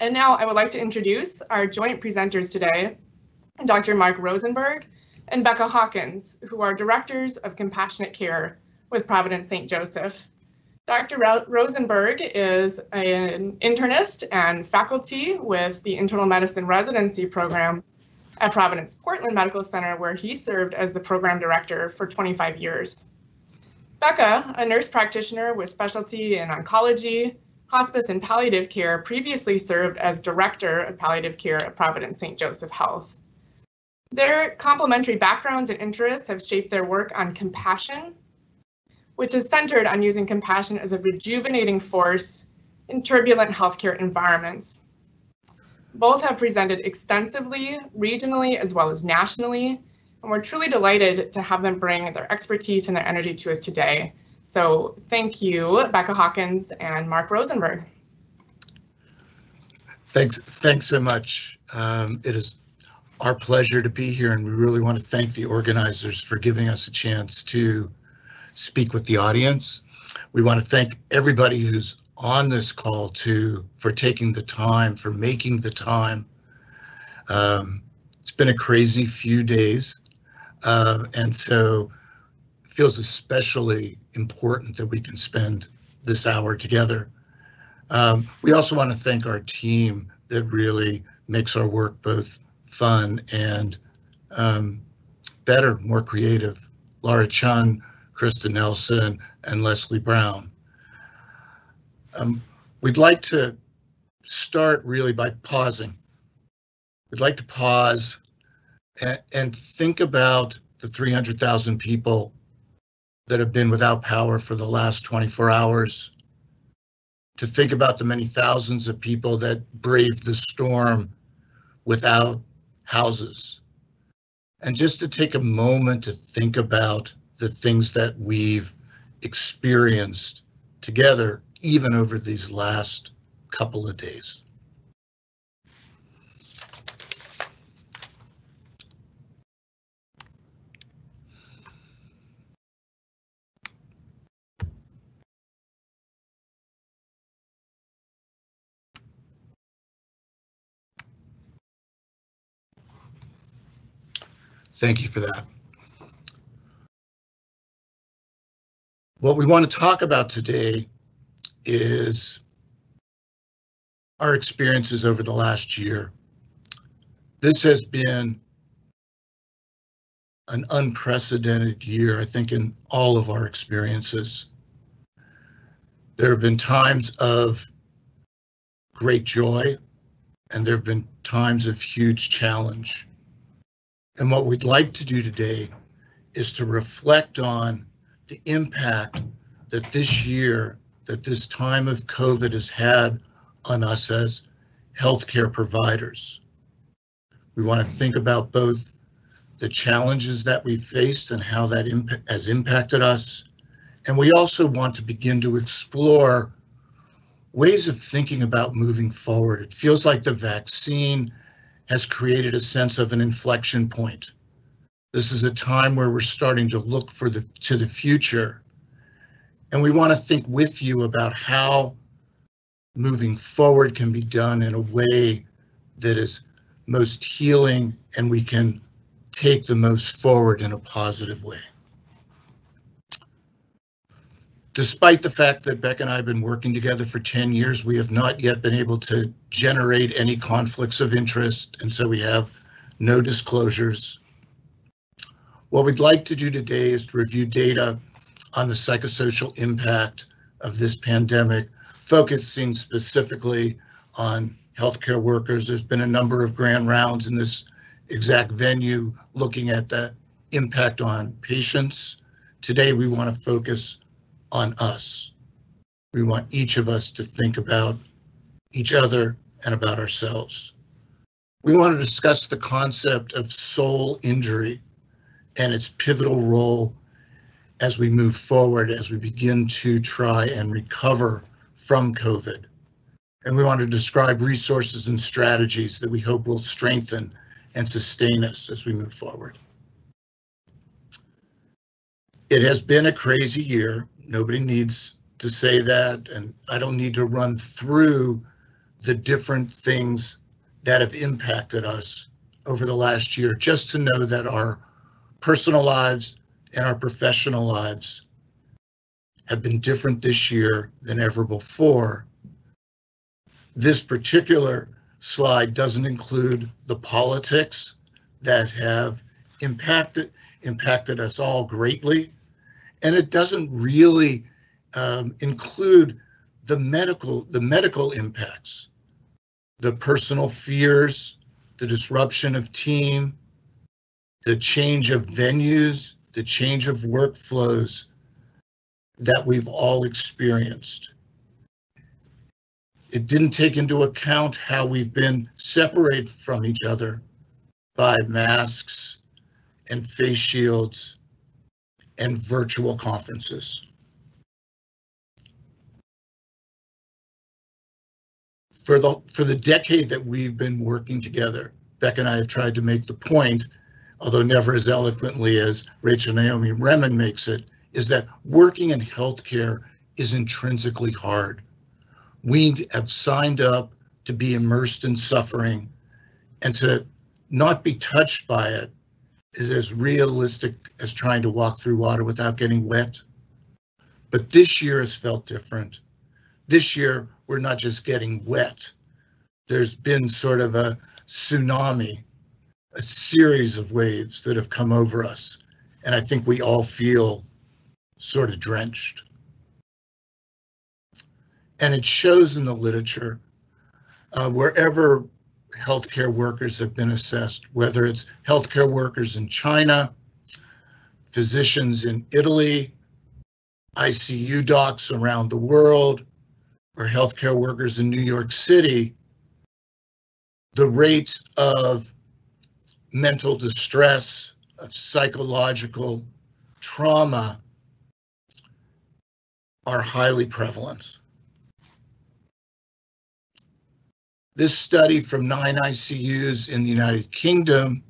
And now I would like to introduce our joint presenters today, Dr. Mark Rosenberg and Becca Hawkins, who are directors of compassionate care with Providence St. Joseph. Dr. Rosenberg is an internist and faculty with the internal medicine residency program at Providence Portland Medical Center, where he served as the program director for 25 years. Becca, a nurse practitioner with specialty in oncology, hospice, and palliative care, previously served as director of palliative care at Providence St. Joseph Health. Their complementary backgrounds and interests have shaped their work on compassion which is centered on using compassion as a rejuvenating force in turbulent healthcare environments. Both have presented extensively, regionally, as well as nationally, and we're truly delighted to have them bring their expertise and their energy to us today. So thank you, Becca Hawkins and Mark Rosenberg. Thanks, thanks so much. Um, it is our pleasure to be here, and we really want to thank the organizers for giving us a chance to speak with the audience. We want to thank everybody who's on this call to for taking the time, for making the time. Um, it's been a crazy few days, uh, and so feels especially important that we can spend this hour together. Um, we also want to thank our team that really makes our work both fun and um, better, more creative. Laura Chun, Krista Nelson, and Leslie Brown. Um, we'd like to start really by pausing. We'd like to pause and, and think about the 300,000 people that have been without power for the last 24 hours, to think about the many thousands of people that braved the storm without houses, and just to take a moment to think about the things that we've experienced together, even over these last couple of days. Thank you for that. What we want to talk about today is our experiences over the last year. This has been an unprecedented year, I think, in all of our experiences. There have been times of great joy, and there have been times of huge challenge. And what we'd like to do today is to reflect on the impact that this year, that this time of COVID has had on us as healthcare providers. We want to think about both the challenges that we faced and how that imp has impacted us. And we also want to begin to explore ways of thinking about moving forward. It feels like the vaccine has created a sense of an inflection point this is a time where we're starting to look for the to the future. And we want to think with you about how moving forward can be done in a way that is most healing and we can take the most forward in a positive way. Despite the fact that Beck and I have been working together for 10 years, we have not yet been able to generate any conflicts of interest, and so we have no disclosures. What we'd like to do today is to review data on the psychosocial impact of this pandemic, focusing specifically on healthcare workers. There's been a number of grand rounds in this exact venue looking at the impact on patients. Today, we want to focus on us. We want each of us to think about each other and about ourselves. We want to discuss the concept of soul injury and its pivotal role as we move forward, as we begin to try and recover from COVID. And we want to describe resources and strategies that we hope will strengthen and sustain us as we move forward. It has been a crazy year. Nobody needs to say that, and I don't need to run through the different things that have impacted us over the last year, just to know that our personal lives and our professional lives have been different this year than ever before. This particular slide doesn't include the politics that have impacted impacted us all greatly, and it doesn't really um, include the medical the medical impacts, the personal fears, the disruption of team, the change of venues, the change of workflows that we've all experienced. It didn't take into account how we've been separated from each other by masks and face shields and virtual conferences. For the, for the decade that we've been working together, Beck and I have tried to make the point, although never as eloquently as Rachel Naomi Remen makes it, is that working in healthcare is intrinsically hard. We have signed up to be immersed in suffering and to not be touched by it is as realistic as trying to walk through water without getting wet. But this year has felt different. This year, we're not just getting wet. There's been sort of a tsunami, a series of waves that have come over us. And I think we all feel sort of drenched. And it shows in the literature, uh, wherever healthcare workers have been assessed, whether it's healthcare workers in China, physicians in Italy, ICU docs around the world, or healthcare workers in New York City, the rates of mental distress, of psychological trauma are highly prevalent. This study from nine ICUs in the United Kingdom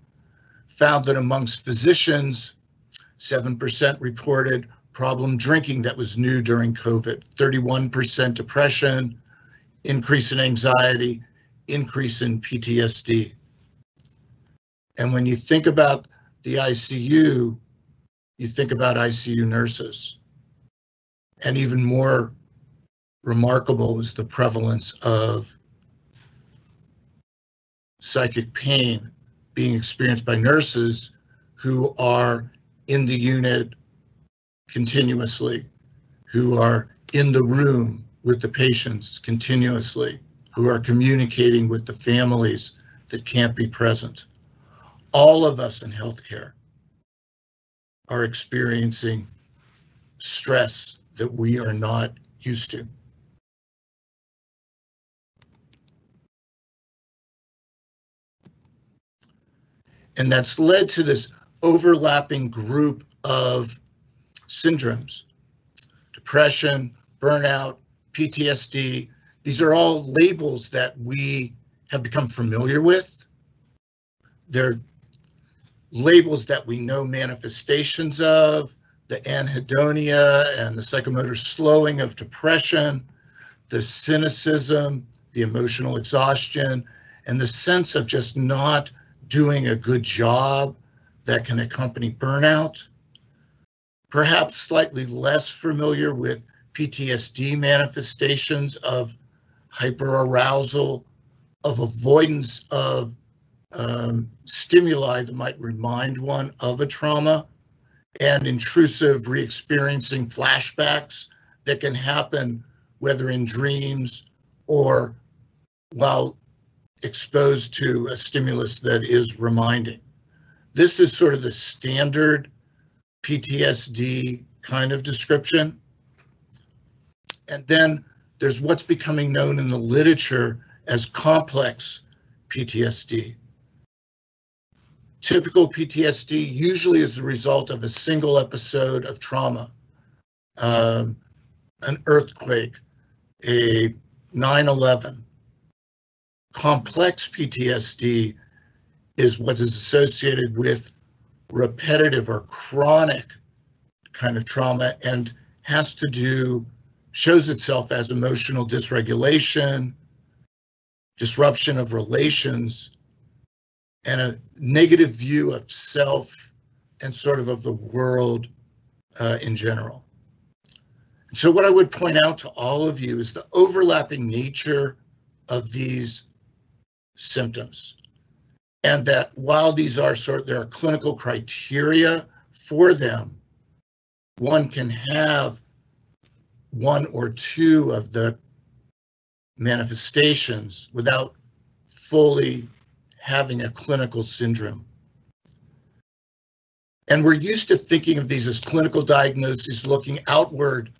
found that amongst physicians, 7% reported problem drinking that was new during COVID, 31% depression, increase in anxiety, increase in PTSD. And when you think about the ICU, you think about ICU nurses. And even more remarkable is the prevalence of psychic pain being experienced by nurses who are in the unit continuously, who are in the room with the patients continuously, who are communicating with the families that can't be present. All of us in healthcare are experiencing stress that we are not used to. And that's led to this overlapping group of syndromes, depression, burnout, PTSD. These are all labels that we have become familiar with. They're labels that we know manifestations of, the anhedonia and the psychomotor slowing of depression, the cynicism, the emotional exhaustion, and the sense of just not doing a good job that can accompany burnout. Perhaps slightly less familiar with PTSD manifestations of hyperarousal, of avoidance of um, stimuli that might remind one of a trauma, and intrusive re-experiencing flashbacks that can happen whether in dreams or while exposed to a stimulus that is reminding. This is sort of the standard PTSD kind of description. And then there's what's becoming known in the literature as complex PTSD. Typical PTSD usually is the result of a single episode of trauma, um, an earthquake, a 9 11, complex PTSD is what is associated with repetitive or chronic kind of trauma and has to do, shows itself as emotional dysregulation, disruption of relations, and a negative view of self and sort of of the world uh, in general. So what I would point out to all of you is the overlapping nature of these symptoms. And that while these are sort there are clinical criteria for them, one can have one or two of the manifestations without fully having a clinical syndrome. And we're used to thinking of these as clinical diagnoses, looking outward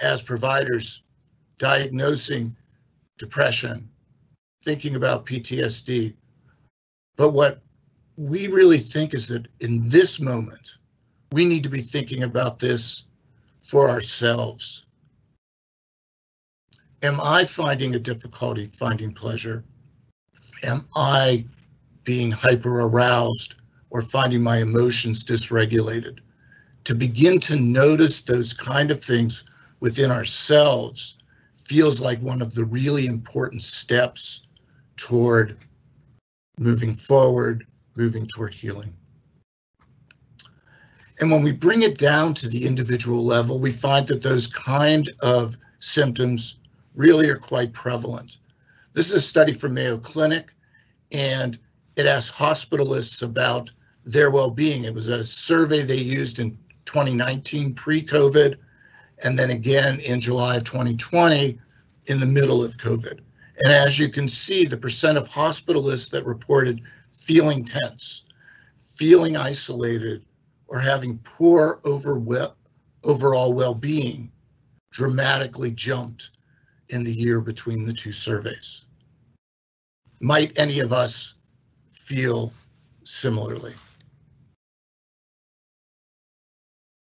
as providers, diagnosing depression, thinking about PTSD. But what we really think is that in this moment, we need to be thinking about this for ourselves. Am I finding a difficulty finding pleasure? Am I being hyper aroused or finding my emotions dysregulated? To begin to notice those kind of things within ourselves feels like one of the really important steps toward moving forward, moving toward healing. And when we bring it down to the individual level, we find that those kind of symptoms really are quite prevalent. This is a study from Mayo Clinic, and it asked hospitalists about their well-being. It was a survey they used in 2019 pre-COVID, and then again in July of 2020 in the middle of COVID. And as you can see, the percent of hospitalists that reported feeling tense, feeling isolated, or having poor overall well-being dramatically jumped in the year between the two surveys. Might any of us feel similarly?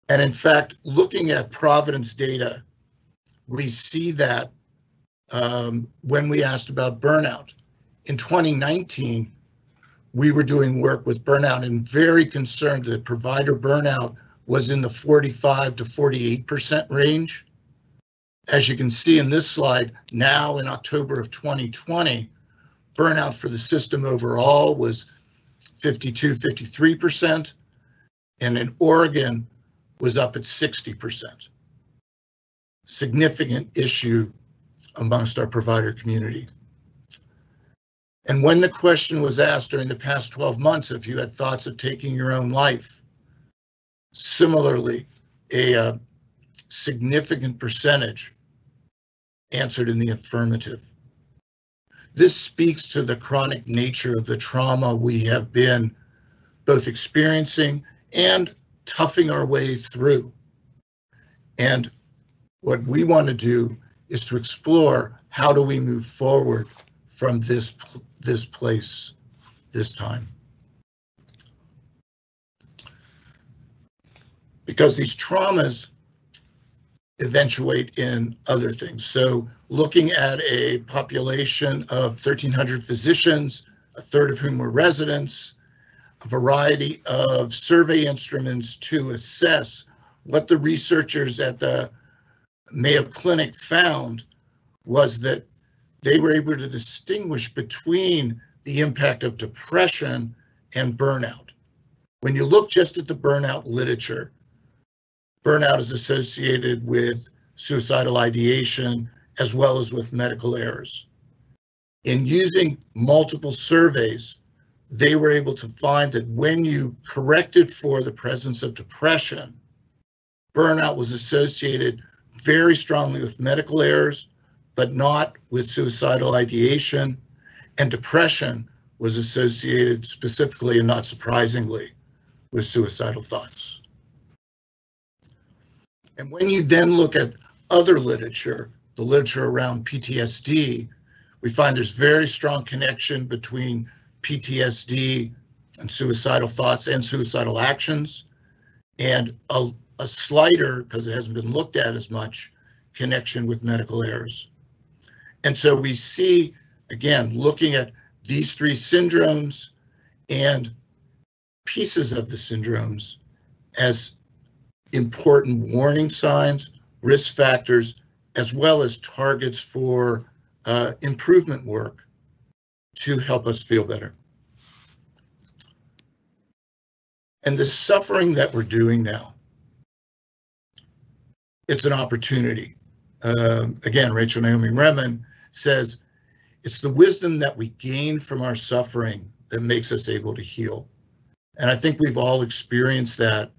And in fact, looking at Providence data, we see that um, when we asked about burnout. In 2019, we were doing work with burnout and very concerned that provider burnout was in the 45 to 48% range. As you can see in this slide, now in October of 2020, burnout for the system overall was 52, 53%, and in Oregon was up at 60%. Significant issue amongst our provider community. And when the question was asked during the past 12 months if you had thoughts of taking your own life, similarly, a uh, significant percentage answered in the affirmative. This speaks to the chronic nature of the trauma we have been both experiencing and toughing our way through. And what we want to do is to explore how do we move forward from this this place this time. Because these traumas eventuate in other things. So looking at a population of 1,300 physicians, a third of whom were residents, a variety of survey instruments to assess what the researchers at the Mayo Clinic found was that they were able to distinguish between the impact of depression and burnout. When you look just at the burnout literature, burnout is associated with suicidal ideation as well as with medical errors. In using multiple surveys, they were able to find that when you corrected for the presence of depression, burnout was associated very strongly with medical errors, but not with suicidal ideation. And depression was associated specifically and not surprisingly with suicidal thoughts. And when you then look at other literature, the literature around PTSD, we find there's very strong connection between PTSD and suicidal thoughts and suicidal actions, and a a slighter, because it hasn't been looked at as much, connection with medical errors. And so we see, again, looking at these three syndromes and pieces of the syndromes as important warning signs, risk factors, as well as targets for uh, improvement work to help us feel better. And the suffering that we're doing now, it's an opportunity. Um, again, Rachel Naomi Remen says, it's the wisdom that we gain from our suffering that makes us able to heal. And I think we've all experienced that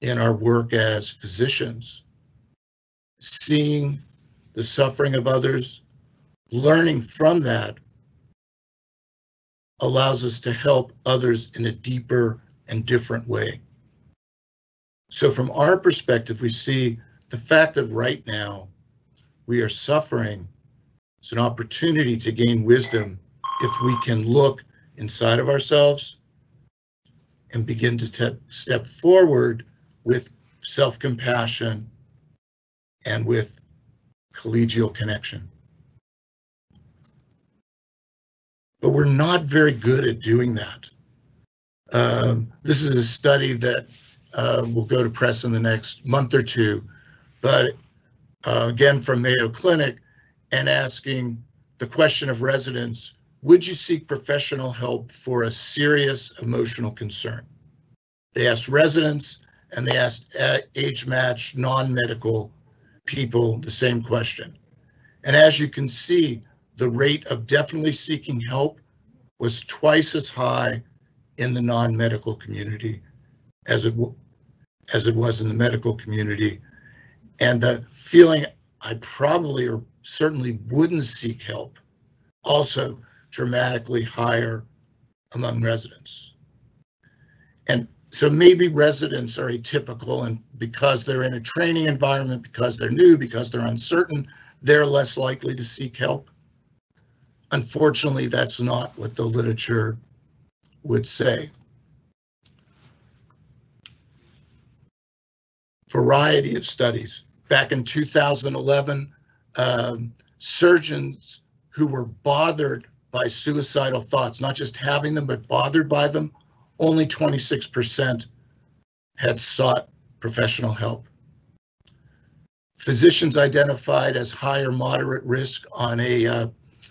in our work as physicians, seeing the suffering of others, learning from that allows us to help others in a deeper and different way. So from our perspective, we see the fact that right now we are suffering is an opportunity to gain wisdom if we can look inside of ourselves and begin to step forward with self-compassion and with collegial connection. But we're not very good at doing that. Um, this is a study that uh, will go to press in the next month or two, but uh, again from Mayo Clinic and asking the question of residents, would you seek professional help for a serious emotional concern? They asked residents and they asked age-matched non-medical people the same question. And as you can see, the rate of definitely seeking help was twice as high in the non-medical community as it as it was in the medical community. And the feeling I probably or certainly wouldn't seek help also dramatically higher among residents. And so maybe residents are atypical and because they're in a training environment, because they're new, because they're uncertain, they're less likely to seek help. Unfortunately, that's not what the literature would say. Variety of studies. Back in 2011, um, surgeons who were bothered by suicidal thoughts, not just having them, but bothered by them, only 26% had sought professional help. Physicians identified as high or moderate risk on a uh,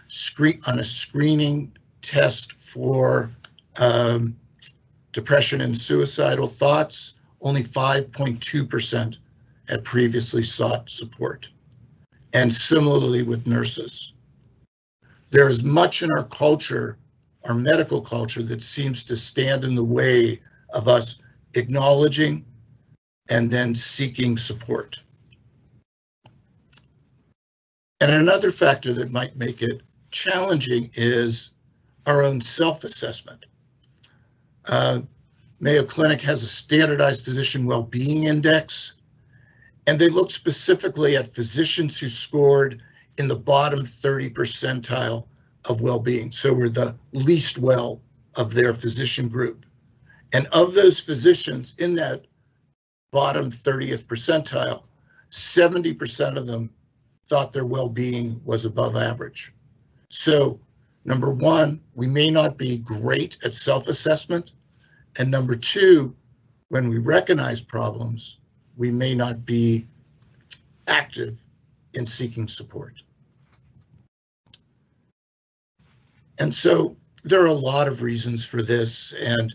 screen on a screening test for um, depression and suicidal thoughts. Only 5.2% had previously sought support, and similarly with nurses. There is much in our culture our medical culture that seems to stand in the way of us acknowledging and then seeking support. And another factor that might make it challenging is our own self-assessment. Uh, Mayo Clinic has a standardized physician well-being index, and they looked specifically at physicians who scored in the bottom 30 percentile of well-being. So we're the least well of their physician group. And of those physicians in that bottom 30th percentile, 70% of them thought their well-being was above average. So number one, we may not be great at self-assessment. And number two, when we recognize problems, we may not be active in seeking support. And so there are a lot of reasons for this, and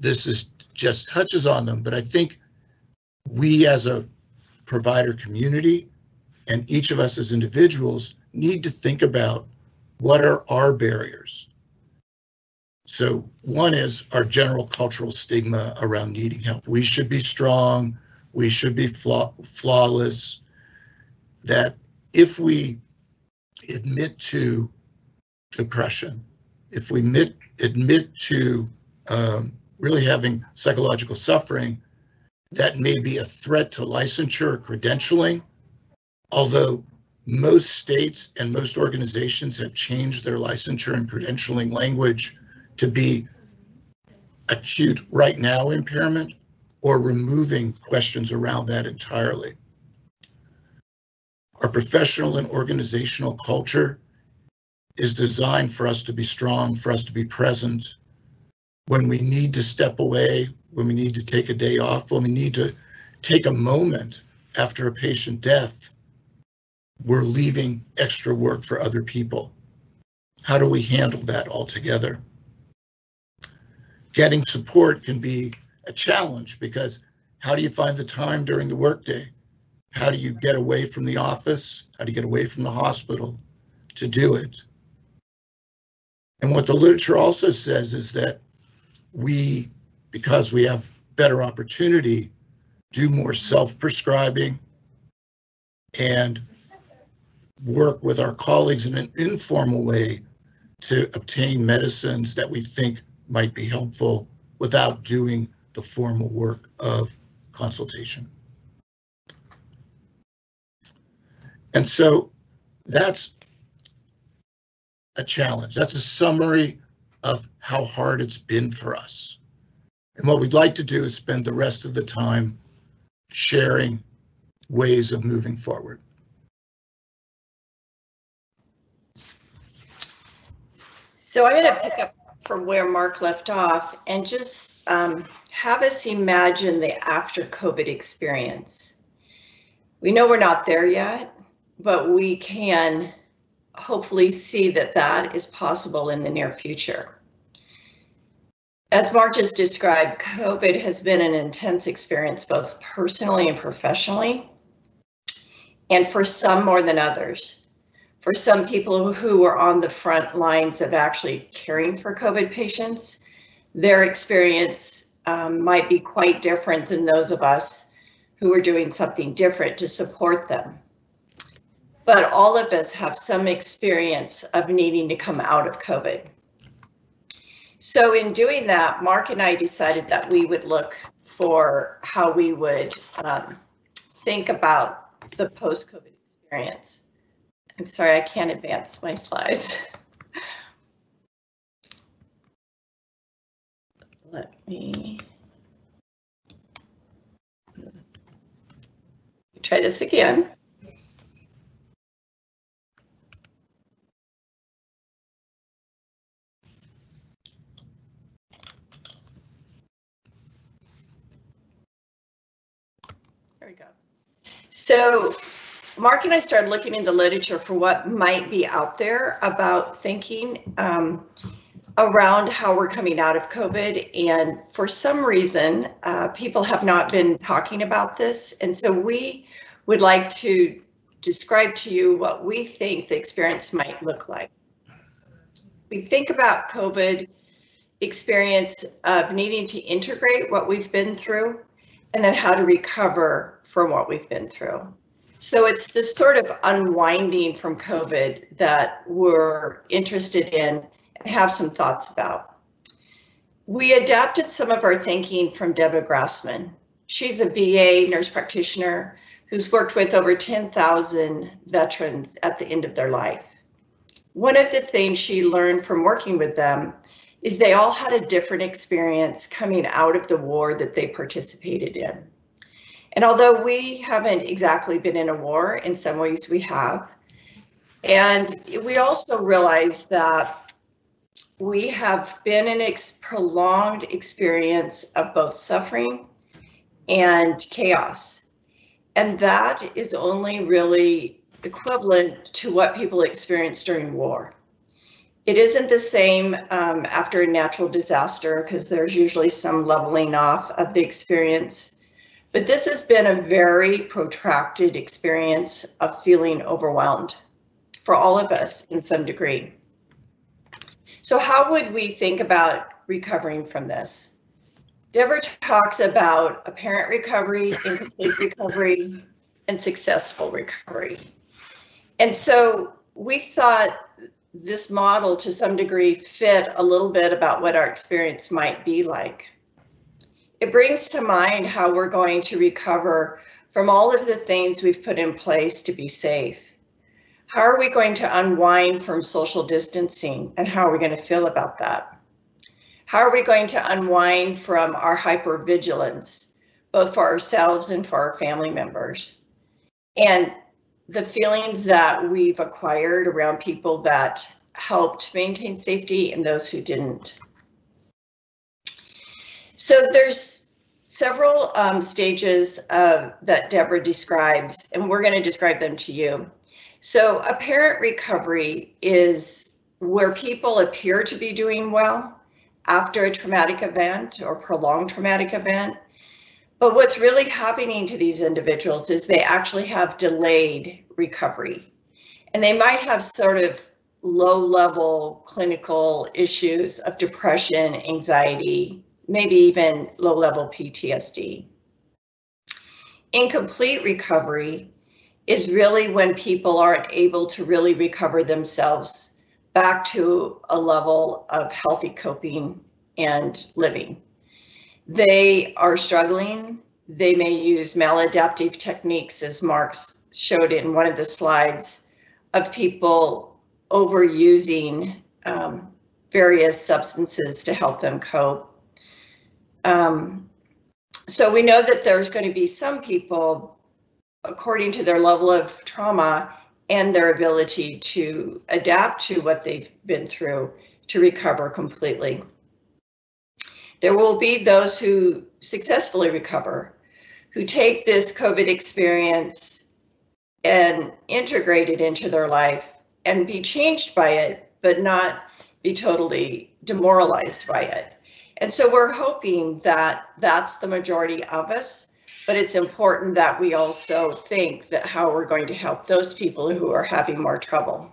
this is just touches on them. But I think we as a provider community and each of us as individuals need to think about what are our barriers. So one is our general cultural stigma around needing help. We should be strong. We should be flaw flawless. That if we admit to depression, if we admit, admit to um, really having psychological suffering, that may be a threat to licensure or credentialing, although most states and most organizations have changed their licensure and credentialing language to be acute right now impairment or removing questions around that entirely. Our professional and organizational culture is designed for us to be strong, for us to be present. When we need to step away, when we need to take a day off, when we need to take a moment after a patient death, we're leaving extra work for other people. how do we handle that altogether? Getting support can be a challenge because how do you find the time during the workday? How do you get away from the office? How do you get away from the hospital to do it? And what the literature also says is that we, because we have better opportunity, do more self-prescribing and work with our colleagues in an informal way to obtain medicines that we think might be helpful without doing the formal work of consultation. And so that's a challenge. That's a summary of how hard it's been for us. And what we'd like to do is spend the rest of the time sharing ways of moving forward. So I'm going to pick up from where Mark left off and just um, have us imagine the after COVID experience. We know we're not there yet, but we can hopefully see that that is possible in the near future. As Mark just described, COVID has been an intense experience, both personally and professionally, and for some more than others. For some people who were on the front lines of actually caring for COVID patients, their experience um, might be quite different than those of us who are doing something different to support them. But all of us have some experience of needing to come out of COVID. So in doing that, Mark and I decided that we would look for how we would um, think about the post-COVID experience. I'm sorry, I can't advance my slides. Let me try this again. There we go. So Mark and I started looking in the literature for what might be out there about thinking um, around how we're coming out of COVID. And for some reason, uh, people have not been talking about this. And so we would like to describe to you what we think the experience might look like. We think about COVID experience of needing to integrate what we've been through and then how to recover from what we've been through. So it's this sort of unwinding from COVID that we're interested in and have some thoughts about. We adapted some of our thinking from Deborah Grassman. She's a VA nurse practitioner who's worked with over 10,000 veterans at the end of their life. One of the things she learned from working with them is they all had a different experience coming out of the war that they participated in. And although we haven't exactly been in a war, in some ways we have. And we also realize that we have been in a prolonged experience of both suffering and chaos. And that is only really equivalent to what people experience during war. It isn't the same um, after a natural disaster because there's usually some leveling off of the experience. But this has been a very protracted experience of feeling overwhelmed for all of us in some degree. So how would we think about recovering from this? Deborah talks about apparent recovery, incomplete recovery, and successful recovery. And so we thought this model to some degree fit a little bit about what our experience might be like. It brings to mind how we're going to recover from all of the things we've put in place to be safe. How are we going to unwind from social distancing and how are we going to feel about that? How are we going to unwind from our hypervigilance, both for ourselves and for our family members? And the feelings that we've acquired around people that helped maintain safety and those who didn't. So there's several um, stages uh, that Deborah describes, and we're going to describe them to you. So apparent recovery is where people appear to be doing well after a traumatic event or prolonged traumatic event. But what's really happening to these individuals is they actually have delayed recovery. And they might have sort of low level clinical issues of depression, anxiety, maybe even low level PTSD. Incomplete recovery is really when people aren't able to really recover themselves back to a level of healthy coping and living. They are struggling. They may use maladaptive techniques, as Mark's showed in one of the slides, of people overusing um, various substances to help them cope. Um, so we know that there's going to be some people, according to their level of trauma and their ability to adapt to what they've been through, to recover completely. There will be those who successfully recover, who take this COVID experience and integrate it into their life and be changed by it, but not be totally demoralized by it. And so we're hoping that that's the majority of us, but it's important that we also think that how we're going to help those people who are having more trouble.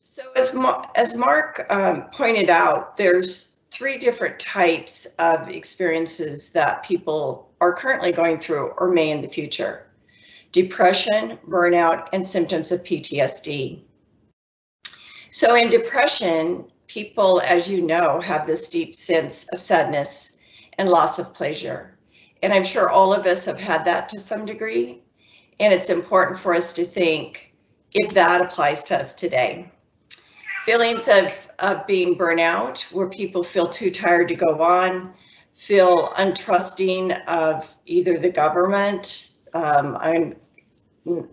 So as, Ma as Mark um, pointed out, there's three different types of experiences that people are currently going through or may in the future. Depression, burnout, and symptoms of PTSD. So in depression, people, as you know, have this deep sense of sadness and loss of pleasure. And I'm sure all of us have had that to some degree. And it's important for us to think if that applies to us today. Feelings of, of being burnout, where people feel too tired to go on, feel untrusting of either the government, um, I'm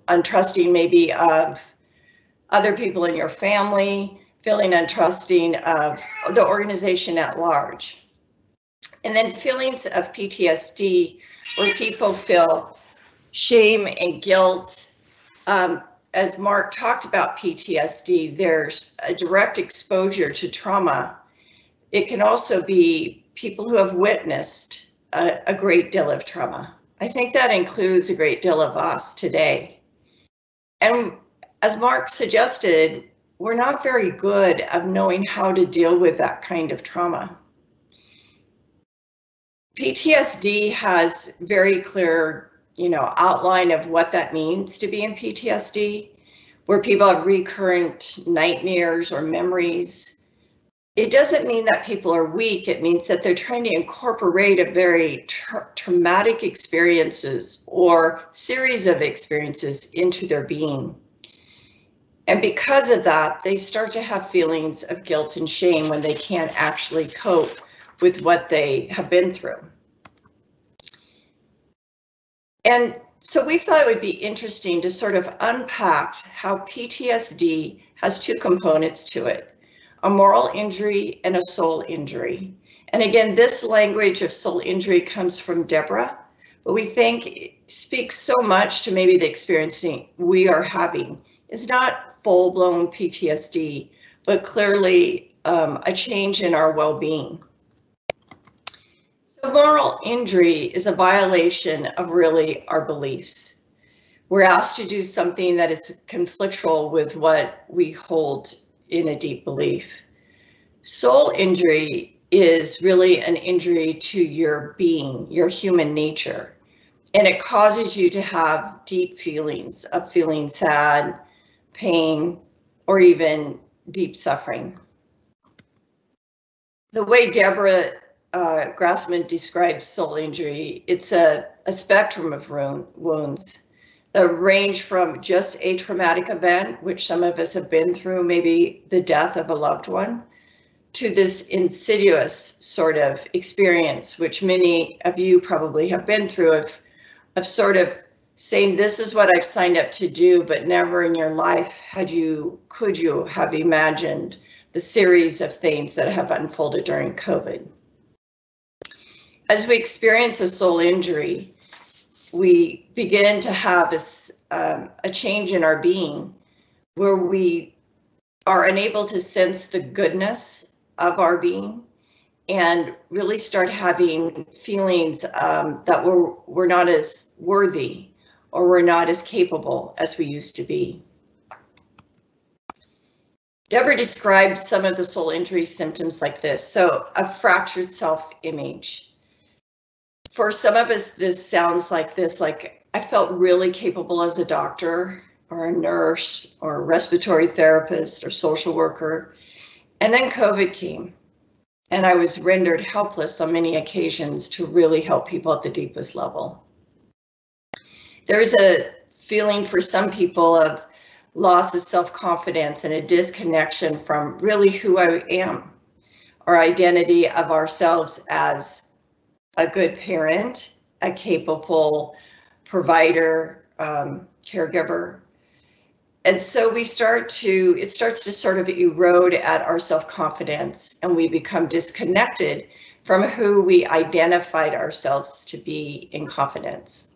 untrusting maybe of other people in your family, feeling untrusting of the organization at large. And then feelings of PTSD, where people feel shame and guilt. Um, as Mark talked about PTSD, there's a direct exposure to trauma. It can also be people who have witnessed a, a great deal of trauma. I think that includes a great deal of us today. And as Mark suggested, we're not very good of knowing how to deal with that kind of trauma. PTSD has very clear, you know, outline of what that means to be in PTSD, where people have recurrent nightmares or memories. It doesn't mean that people are weak. It means that they're trying to incorporate a very tra traumatic experiences or series of experiences into their being. And because of that, they start to have feelings of guilt and shame when they can't actually cope with what they have been through. And so we thought it would be interesting to sort of unpack how PTSD has two components to it, a moral injury and a soul injury. And again, this language of soul injury comes from Deborah, but we think it speaks so much to maybe the experiencing we are having. It's not full blown PTSD, but clearly um, a change in our well being. So, moral injury is a violation of really our beliefs. We're asked to do something that is conflictual with what we hold in a deep belief. Soul injury is really an injury to your being, your human nature, and it causes you to have deep feelings of feeling sad, pain, or even deep suffering. The way Deborah uh, Grassman describes soul injury, it's a, a spectrum of wounds that range from just a traumatic event, which some of us have been through, maybe the death of a loved one, to this insidious sort of experience, which many of you probably have been through, of, of sort of saying this is what I've signed up to do, but never in your life had you could you have imagined the series of things that have unfolded during COVID. As we experience a soul injury, we begin to have a, um, a change in our being where we are unable to sense the goodness of our being and really start having feelings um, that we're, we're not as worthy or we're not as capable as we used to be. Deborah described some of the soul injury symptoms like this. So a fractured self-image. For some of us, this sounds like this, like I felt really capable as a doctor or a nurse or a respiratory therapist or social worker. And then COVID came and I was rendered helpless on many occasions to really help people at the deepest level. There's a feeling for some people of loss of self-confidence and a disconnection from really who I am, our identity of ourselves as a good parent, a capable provider, um, caregiver. And so we start to, it starts to sort of erode at our self-confidence and we become disconnected from who we identified ourselves to be in confidence.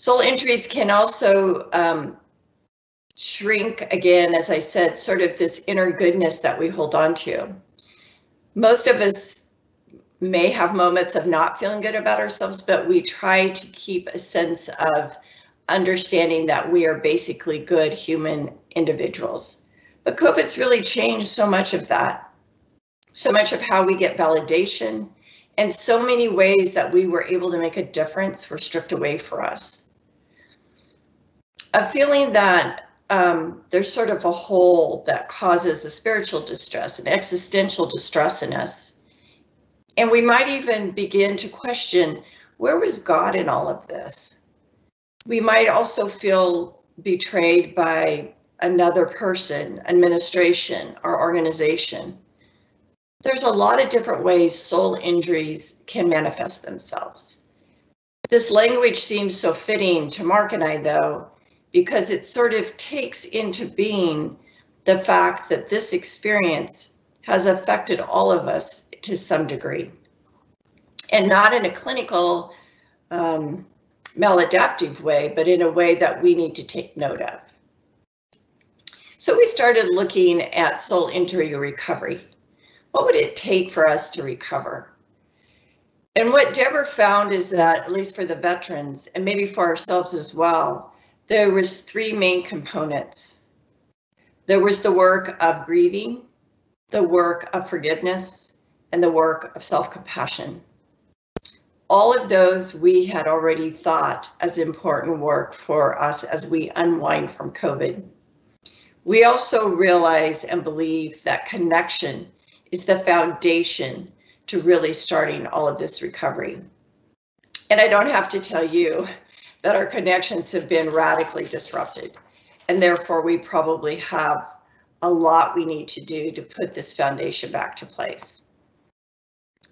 Soul injuries can also um, shrink again, as I said, sort of this inner goodness that we hold on to. Most of us may have moments of not feeling good about ourselves, but we try to keep a sense of understanding that we are basically good human individuals. But COVID's really changed so much of that, so much of how we get validation, and so many ways that we were able to make a difference were stripped away for us. A feeling that um, there's sort of a hole that causes a spiritual distress, an existential distress in us. And we might even begin to question, where was God in all of this? We might also feel betrayed by another person, administration, or organization. There's a lot of different ways soul injuries can manifest themselves. This language seems so fitting to Mark and I, though, because it sort of takes into being the fact that this experience has affected all of us to some degree. And not in a clinical um, maladaptive way, but in a way that we need to take note of. So we started looking at soul injury recovery. What would it take for us to recover? And what Deborah found is that, at least for the veterans, and maybe for ourselves as well, there was three main components. There was the work of grieving, the work of forgiveness, and the work of self-compassion. All of those we had already thought as important work for us as we unwind from COVID. We also realize and believe that connection is the foundation to really starting all of this recovery. And I don't have to tell you that our connections have been radically disrupted. And therefore, we probably have a lot we need to do to put this foundation back to place.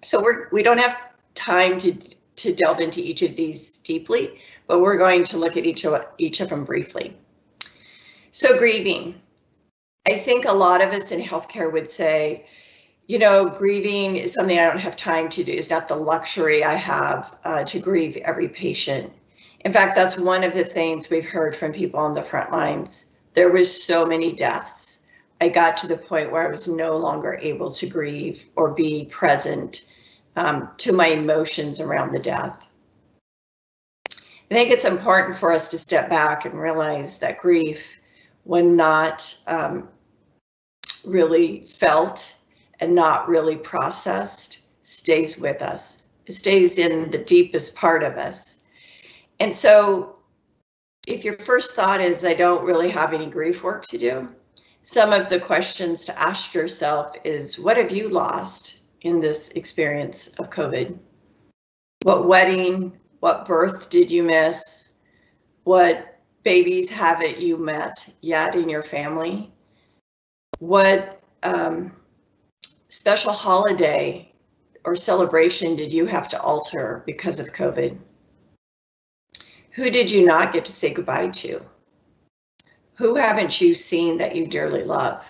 So we're, we don't have time to, to delve into each of these deeply, but we're going to look at each of, each of them briefly. So grieving. I think a lot of us in healthcare would say, you know, grieving is something I don't have time to do. It's not the luxury I have uh, to grieve every patient. In fact, that's one of the things we've heard from people on the front lines. There was so many deaths. I got to the point where I was no longer able to grieve or be present um, to my emotions around the death. I think it's important for us to step back and realize that grief, when not um, really felt and not really processed, stays with us. It stays in the deepest part of us and so if your first thought is, I don't really have any grief work to do, some of the questions to ask yourself is, what have you lost in this experience of COVID? What wedding, what birth did you miss? What babies haven't you met yet in your family? What um, special holiday or celebration did you have to alter because of COVID? Who did you not get to say goodbye to? Who haven't you seen that you dearly love?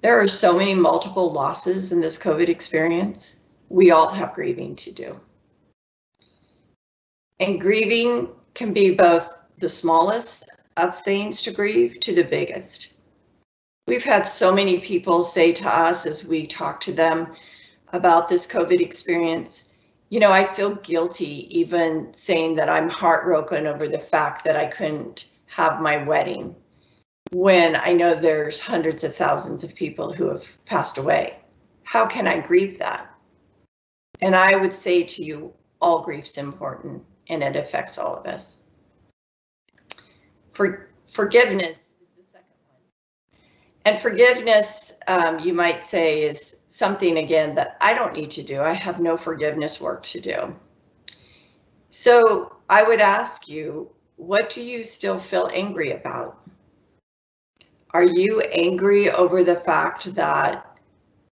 There are so many multiple losses in this COVID experience. We all have grieving to do. And grieving can be both the smallest of things to grieve to the biggest. We've had so many people say to us as we talk to them about this COVID experience, you know, I feel guilty even saying that I'm heartbroken over the fact that I couldn't have my wedding when I know there's hundreds of thousands of people who have passed away. How can I grieve that? And I would say to you, all grief's important and it affects all of us. For forgiveness is the second one. And forgiveness, um, you might say, is something again that I don't need to do. I have no forgiveness work to do. So I would ask you, what do you still feel angry about? Are you angry over the fact that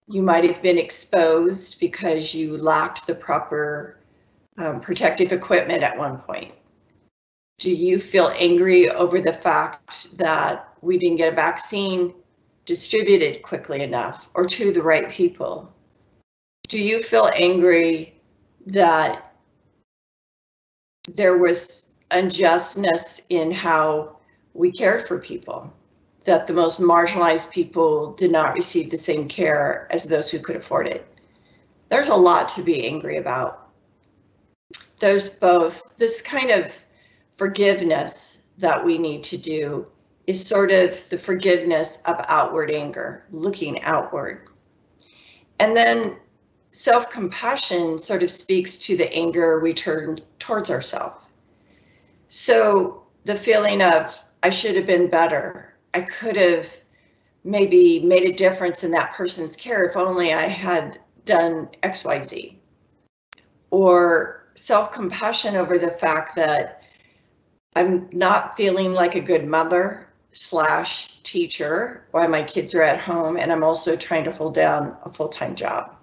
you might have been exposed because you lacked the proper um, protective equipment at one point? Do you feel angry over the fact that we didn't get a vaccine distributed quickly enough or to the right people? Do you feel angry that there was unjustness in how we cared for people? that the most marginalized people did not receive the same care as those who could afford it. There's a lot to be angry about. There's both this kind of forgiveness that we need to do is sort of the forgiveness of outward anger, looking outward. And then self compassion sort of speaks to the anger we turn towards ourselves. So the feeling of, I should have been better, I could have maybe made a difference in that person's care if only I had done XYZ. Or self compassion over the fact that I'm not feeling like a good mother slash teacher while my kids are at home, and I'm also trying to hold down a full time job.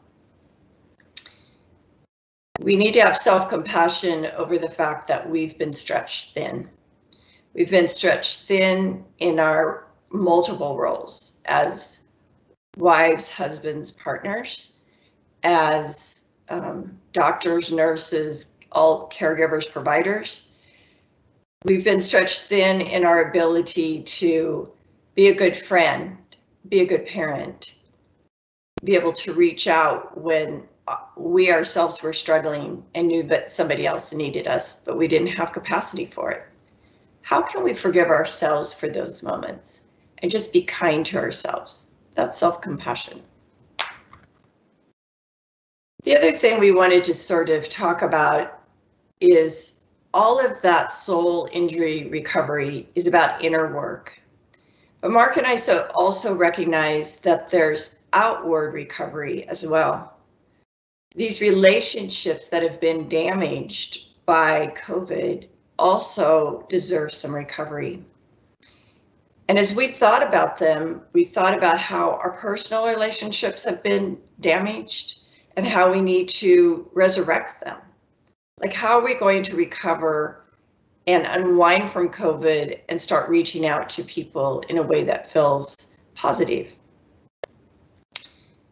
We need to have self compassion over the fact that we've been stretched thin. We've been stretched thin in our multiple roles as wives, husbands, partners, as um, doctors, nurses, all caregivers, providers. We've been stretched thin in our ability to be a good friend, be a good parent, be able to reach out when we ourselves were struggling and knew that somebody else needed us, but we didn't have capacity for it how can we forgive ourselves for those moments and just be kind to ourselves? That's self compassion. The other thing we wanted to sort of talk about is all of that soul injury recovery is about inner work. But Mark and I so also recognize that there's outward recovery as well. These relationships that have been damaged by COVID also deserve some recovery. And as we thought about them, we thought about how our personal relationships have been damaged and how we need to resurrect them. Like, how are we going to recover and unwind from COVID and start reaching out to people in a way that feels positive?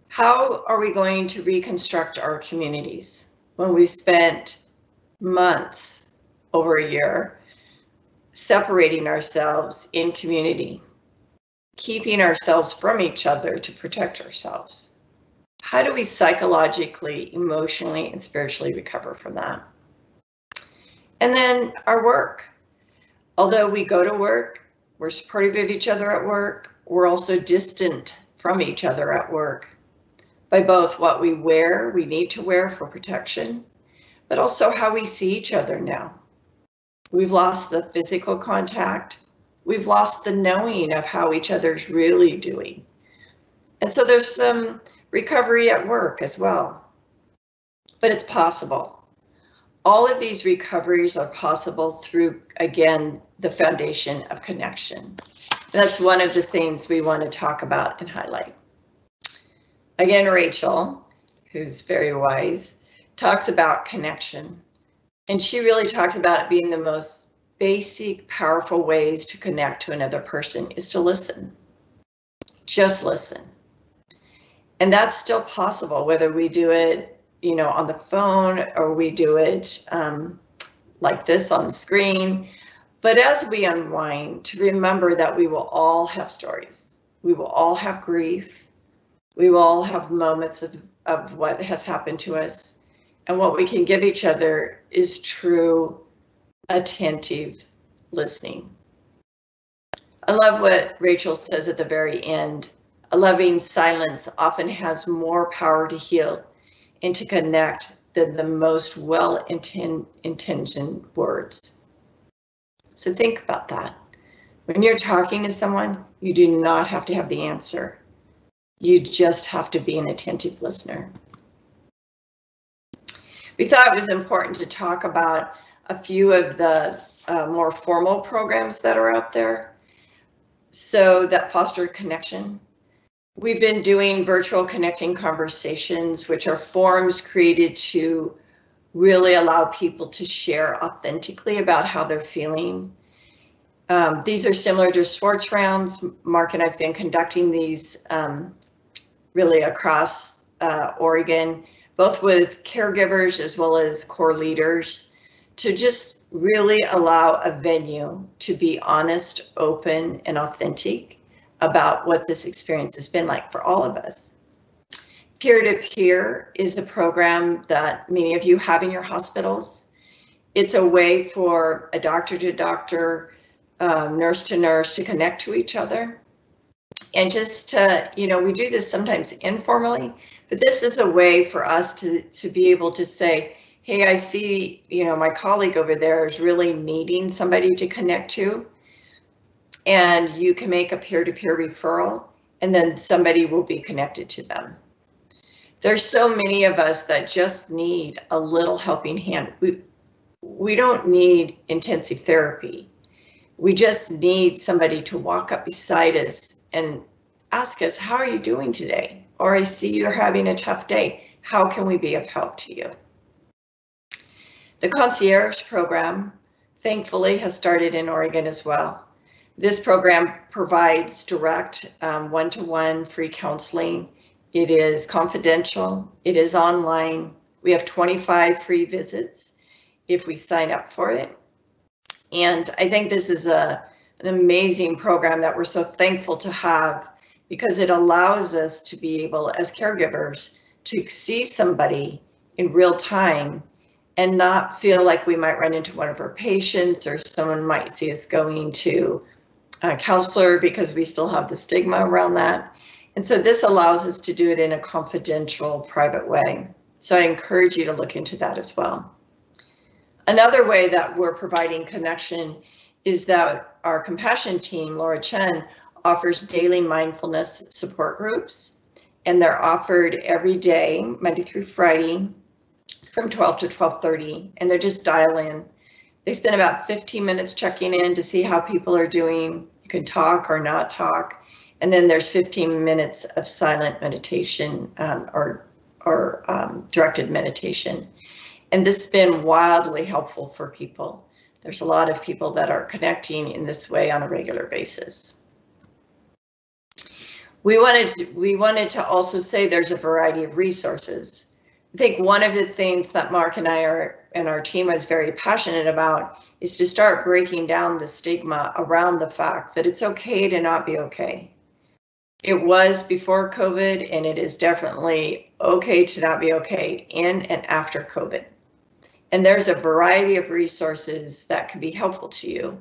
How are we going to reconstruct our communities when we've spent months over a year, separating ourselves in community, keeping ourselves from each other to protect ourselves. How do we psychologically, emotionally, and spiritually recover from that? And then our work. Although we go to work, we're supportive of each other at work, we're also distant from each other at work by both what we wear, we need to wear for protection, but also how we see each other now. We've lost the physical contact. We've lost the knowing of how each other's really doing. And so there's some recovery at work as well. But it's possible. All of these recoveries are possible through, again, the foundation of connection. That's one of the things we want to talk about and highlight. Again, Rachel, who's very wise, talks about connection. And she really talks about it being the most basic, powerful ways to connect to another person is to listen. Just listen. And that's still possible, whether we do it, you know, on the phone or we do it um, like this on the screen. But as we unwind, to remember that we will all have stories. We will all have grief. We will all have moments of, of what has happened to us. And what we can give each other is true, attentive listening. I love what Rachel says at the very end. A loving silence often has more power to heal and to connect than the most well-intentioned words. So think about that. When you're talking to someone, you do not have to have the answer. You just have to be an attentive listener. We thought it was important to talk about a few of the uh, more formal programs that are out there. So that foster connection. We've been doing virtual connecting conversations, which are forums created to really allow people to share authentically about how they're feeling. Um, these are similar to Schwartz rounds. Mark and I've been conducting these um, really across uh, Oregon, both with caregivers as well as core leaders to just really allow a venue to be honest, open, and authentic about what this experience has been like for all of us. Peer-to-peer is a program that many of you have in your hospitals. It's a way for a doctor to doctor, um, nurse to nurse to connect to each other. And just to, you know, we do this sometimes informally, but this is a way for us to, to be able to say, hey, I see, you know, my colleague over there is really needing somebody to connect to. And you can make a peer-to-peer -peer referral and then somebody will be connected to them. There's so many of us that just need a little helping hand. We, we don't need intensive therapy. We just need somebody to walk up beside us and ask us, how are you doing today? Or I see you're having a tough day. How can we be of help to you? The concierge program, thankfully, has started in Oregon as well. This program provides direct um, one-to-one -one free counseling. It is confidential. It is online. We have 25 free visits if we sign up for it. And I think this is a, an amazing program that we're so thankful to have because it allows us to be able, as caregivers, to see somebody in real time and not feel like we might run into one of our patients or someone might see us going to a counselor because we still have the stigma around that. And so this allows us to do it in a confidential, private way. So I encourage you to look into that as well. Another way that we're providing connection is that our compassion team, Laura Chen, offers daily mindfulness support groups, and they're offered every day, Monday through Friday, from 12 to 12.30 and they're just dial in. They spend about 15 minutes checking in to see how people are doing. You can talk or not talk. And then there's 15 minutes of silent meditation um, or, or um, directed meditation. And this has been wildly helpful for people. There's a lot of people that are connecting in this way on a regular basis. We wanted to, we wanted to also say there's a variety of resources. I think one of the things that Mark and I are and our team is very passionate about is to start breaking down the stigma around the fact that it's okay to not be okay. It was before COVID and it is definitely okay to not be okay in and after COVID. And there's a variety of resources that can be helpful to you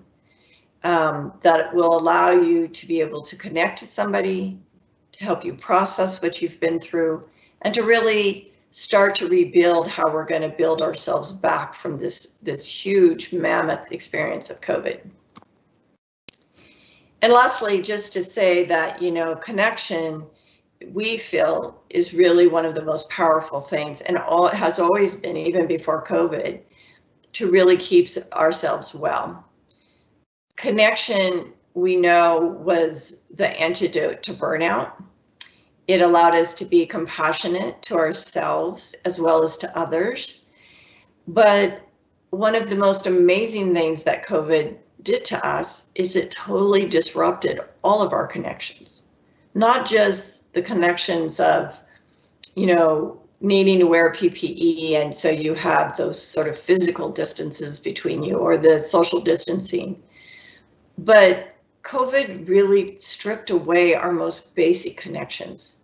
um, that will allow you to be able to connect to somebody, to help you process what you've been through, and to really start to rebuild how we're going to build ourselves back from this, this huge mammoth experience of COVID. And lastly, just to say that, you know, connection, we feel is really one of the most powerful things and all it has always been even before COVID to really keep ourselves well. Connection, we know, was the antidote to burnout it allowed us to be compassionate to ourselves as well as to others. But one of the most amazing things that COVID did to us is it totally disrupted all of our connections, not just the connections of, you know, needing to wear PPE and so you have those sort of physical distances between you or the social distancing, But COVID really stripped away our most basic connections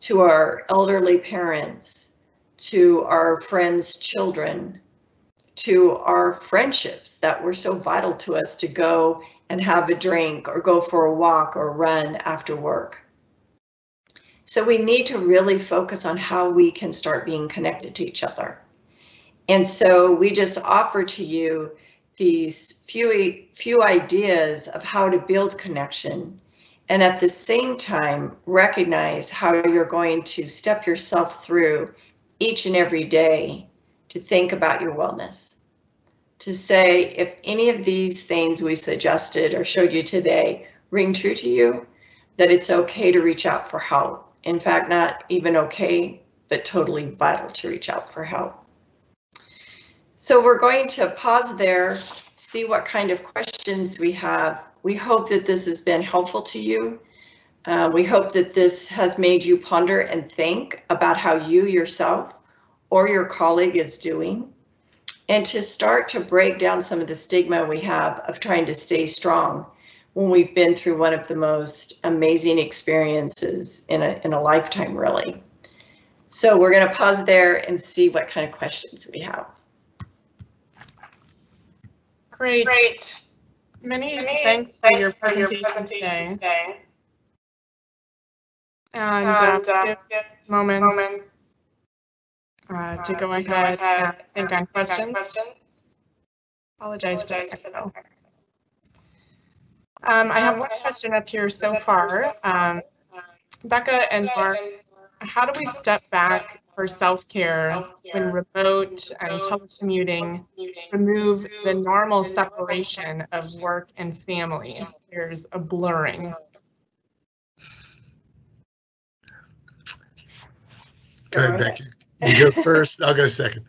to our elderly parents, to our friends' children, to our friendships that were so vital to us to go and have a drink or go for a walk or run after work. So we need to really focus on how we can start being connected to each other. And so we just offer to you these few, few ideas of how to build connection and at the same time recognize how you're going to step yourself through each and every day to think about your wellness. To say if any of these things we suggested or showed you today ring true to you, that it's okay to reach out for help. In fact, not even okay, but totally vital to reach out for help. So we're going to pause there, see what kind of questions we have. We hope that this has been helpful to you. Uh, we hope that this has made you ponder and think about how you yourself or your colleague is doing and to start to break down some of the stigma we have of trying to stay strong when we've been through one of the most amazing experiences in a, in a lifetime, really. So we're going to pause there and see what kind of questions we have. Great. Great. Many, Many thanks, for, thanks your for your presentation, today. today. And, and uh, uh, moments, moments uh, to go ahead, go ahead and think on questions. questions. Apologize, Apologize for that. Um, I have one question up here so far. Um, Becca and Mark, how do we step back for self-care when remote and telecommuting remove the normal separation of work and family? There's a blurring. Go ahead, Becky. You go first, I'll go second.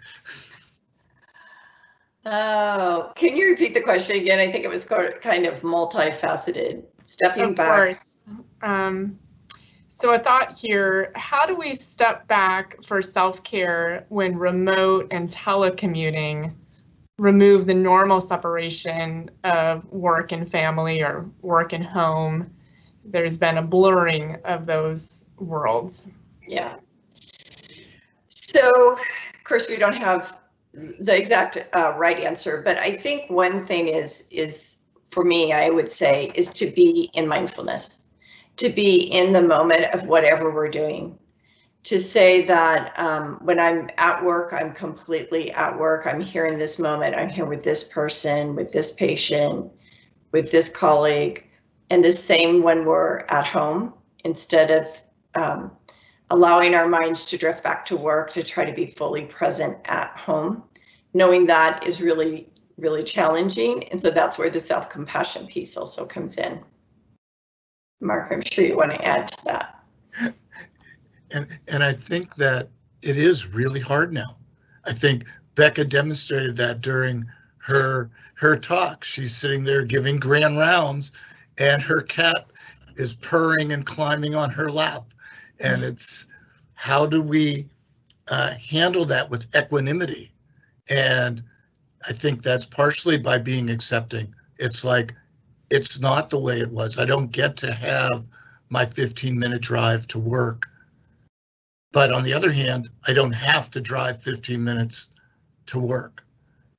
Oh, can you repeat the question again? I think it was kind of multifaceted. Stepping of back. Course. Um, so a thought here, how do we step back for self-care when remote and telecommuting remove the normal separation of work and family or work and home? There's been a blurring of those worlds. Yeah. So, of course, we don't have the exact uh, right answer, but I think one thing is is for me, I would say, is to be in mindfulness, to be in the moment of whatever we're doing. To say that um, when I'm at work, I'm completely at work. I'm here in this moment. I'm here with this person, with this patient, with this colleague, and the same when we're at home instead of um, allowing our minds to drift back to work to try to be fully present at home. Knowing that is really, really challenging. And so that's where the self compassion piece also comes in. Mark, I'm sure you want to add to that. And, and I think that it is really hard now. I think Becca demonstrated that during her her talk. She's sitting there giving grand rounds and her cat is purring and climbing on her lap and it's how do we uh, handle that with equanimity? And I think that's partially by being accepting. It's like, it's not the way it was. I don't get to have my 15 minute drive to work. But on the other hand, I don't have to drive 15 minutes to work.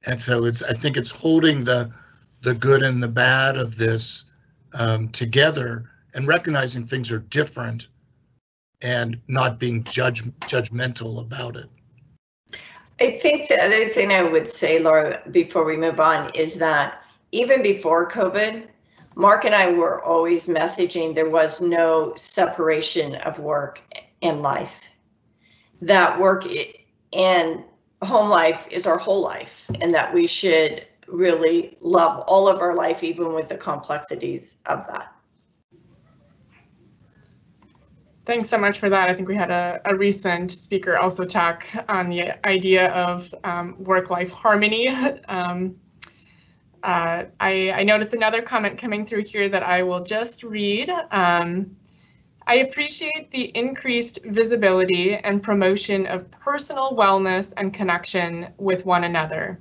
And so it's, I think it's holding the, the good and the bad of this um, together and recognizing things are different and not being judge judgmental about it. I think the other thing I would say, Laura, before we move on, is that even before COVID, Mark and I were always messaging there was no separation of work and life. That work and home life is our whole life, and that we should really love all of our life, even with the complexities of that. Thanks so much for that. I think we had a, a recent speaker also talk on the idea of um, work-life harmony. Um, uh, I, I, noticed another comment coming through here that I will just read. Um, I appreciate the increased visibility and promotion of personal wellness and connection with one another.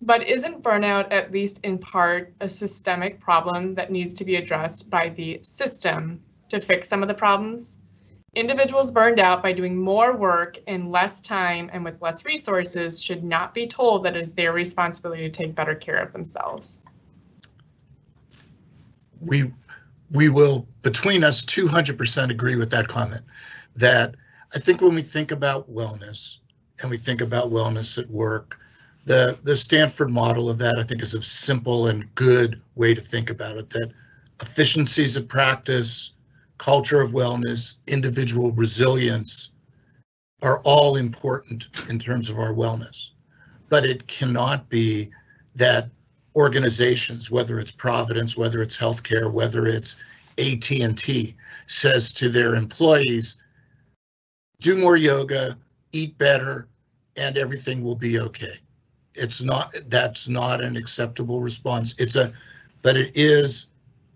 But isn't burnout, at least in part, a systemic problem that needs to be addressed by the system to fix some of the problems? Individuals burned out by doing more work in less time and with less resources should not be told that it is their responsibility to take better care of themselves. We, we will, between us, 200% agree with that comment. That I think when we think about wellness and we think about wellness at work, the, the Stanford model of that, I think, is a simple and good way to think about it, that efficiencies of practice, culture of wellness, individual resilience are all important in terms of our wellness. But it cannot be that organizations, whether it's Providence, whether it's healthcare, whether it's AT&T, says to their employees, do more yoga, eat better, and everything will be okay it's not that's not an acceptable response it's a but it is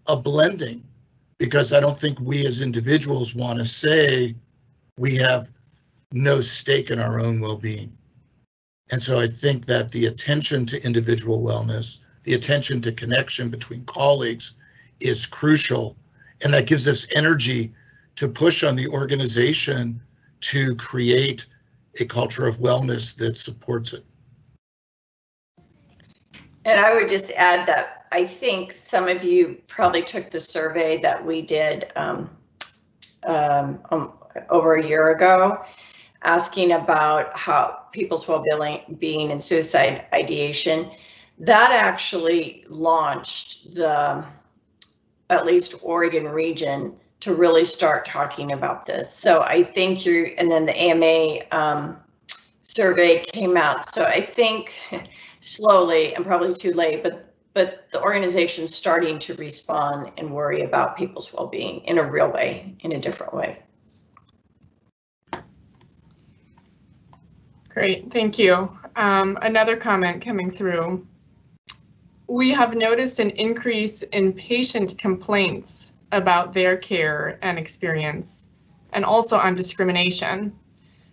a blending because i don't think we as individuals want to say we have no stake in our own well-being. And so i think that the attention to individual wellness the attention to connection between colleagues is crucial. And that gives us energy to push on the organization to create a culture of wellness that supports it And I would just add that I think some of you probably took the survey that we did um, um, um, over a year ago, asking about how people's well-being and suicide ideation. That actually launched the, at least Oregon region, to really start talking about this. So I think you're, and then the AMA um, survey came out. So I think slowly and probably too late, but but the organization's starting to respond and worry about people's well-being in a real way, in a different way. Great, thank you. Um, another comment coming through. We have noticed an increase in patient complaints about their care and experience, and also on discrimination.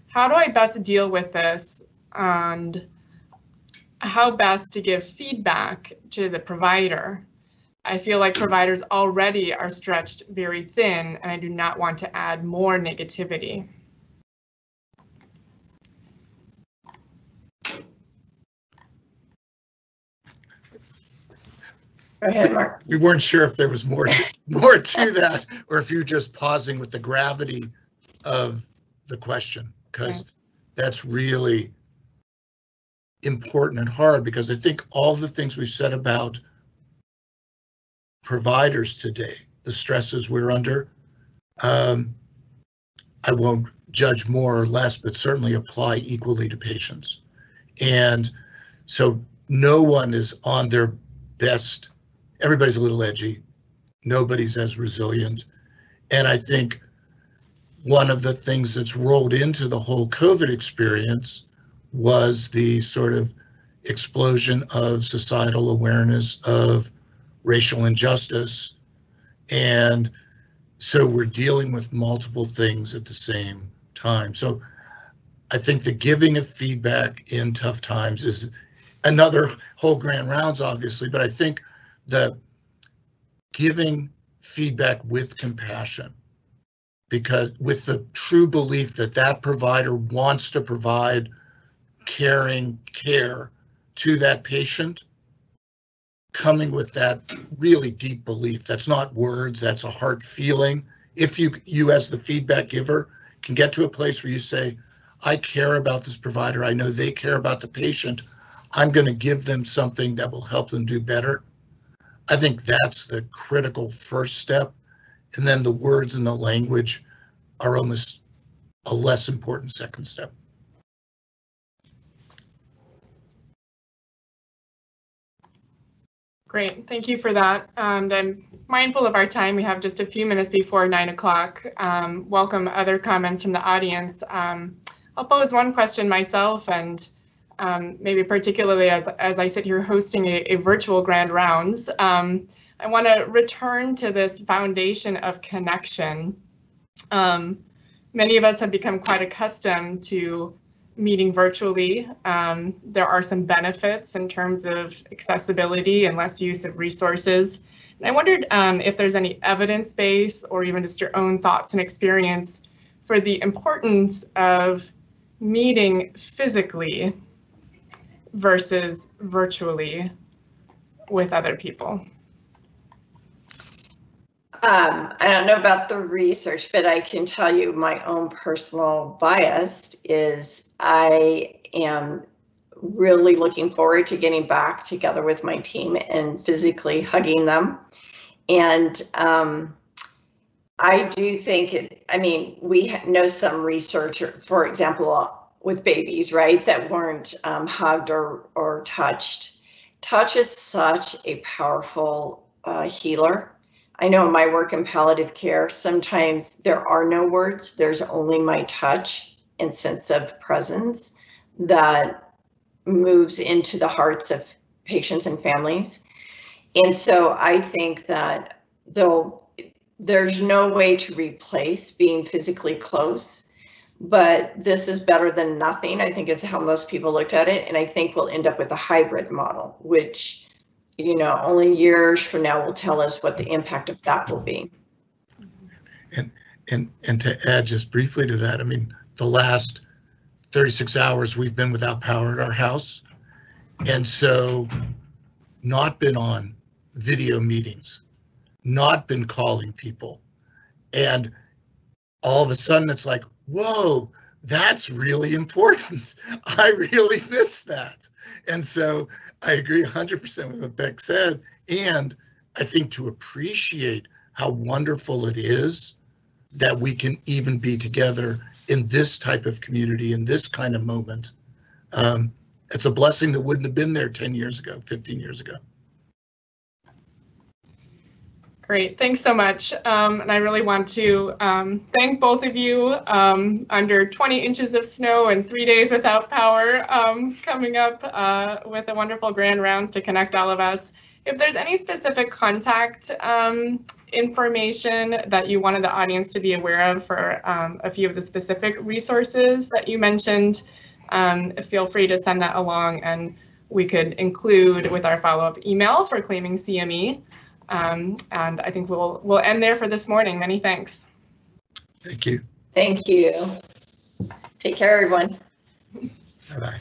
How do I best deal with this and how best to give feedback to the provider. I feel like providers already are stretched very thin and I do not want to add more negativity. Ahead, We weren't sure if there was more to, more to that or if you're just pausing with the gravity of the question because okay. that's really important and hard because I think all the things we've said about providers today, the stresses we're under, um, I won't judge more or less, but certainly apply equally to patients. And so no one is on their best. Everybody's a little edgy. Nobody's as resilient. And I think one of the things that's rolled into the whole COVID experience was the sort of explosion of societal awareness of racial injustice. And so we're dealing with multiple things at the same time. So I think the giving of feedback in tough times is another whole grand rounds, obviously, but I think the giving feedback with compassion because with the true belief that that provider wants to provide caring care to that patient, coming with that really deep belief. That's not words, that's a heart feeling. If you, you as the feedback giver can get to a place where you say, I care about this provider, I know they care about the patient, I'm going to give them something that will help them do better. I think that's the critical first step. And then the words and the language are almost a less important second step. Great, thank you for that. And I'm mindful of our time. We have just a few minutes before nine o'clock. Um, welcome other comments from the audience. Um, I'll pose one question myself and um, maybe particularly as, as I sit here hosting a, a virtual grand rounds. Um, I want to return to this foundation of connection. Um, many of us have become quite accustomed to meeting virtually. Um, there are some benefits in terms of accessibility and less use of resources. And I wondered um, if there's any evidence base or even just your own thoughts and experience for the importance of meeting physically versus virtually with other people. Um, I don't know about the research, but I can tell you my own personal bias is I am really looking forward to getting back together with my team and physically hugging them. And um, I do think it, I mean, we know some research, for example, with babies, right, that weren't um, hugged or, or touched. Touch is such a powerful uh, healer. I know in my work in palliative care, sometimes there are no words, there's only my touch and sense of presence that moves into the hearts of patients and families. And so I think that though there's no way to replace being physically close, but this is better than nothing, I think is how most people looked at it. And I think we'll end up with a hybrid model, which, you know, only years from now will tell us what the impact of that will be. And and and to add just briefly to that, I mean, the last 36 hours we've been without power at our house. And so not been on video meetings, not been calling people. And all of a sudden it's like, whoa, that's really important. I really miss that. And so I agree 100% with what Beck said. And I think to appreciate how wonderful it is that we can even be together in this type of community, in this kind of moment. Um, it's a blessing that wouldn't have been there 10 years ago, 15 years ago. Great, thanks so much. Um, and I really want to um, thank both of you um, under 20 inches of snow and three days without power um, coming up uh, with a wonderful grand rounds to connect all of us. If there's any specific contact um, information that you wanted the audience to be aware of for um, a few of the specific resources that you mentioned, um, feel free to send that along and we could include with our follow-up email for claiming CME. Um, and I think we'll we'll end there for this morning. Many thanks. Thank you. Thank you. Take care, everyone. Bye-bye.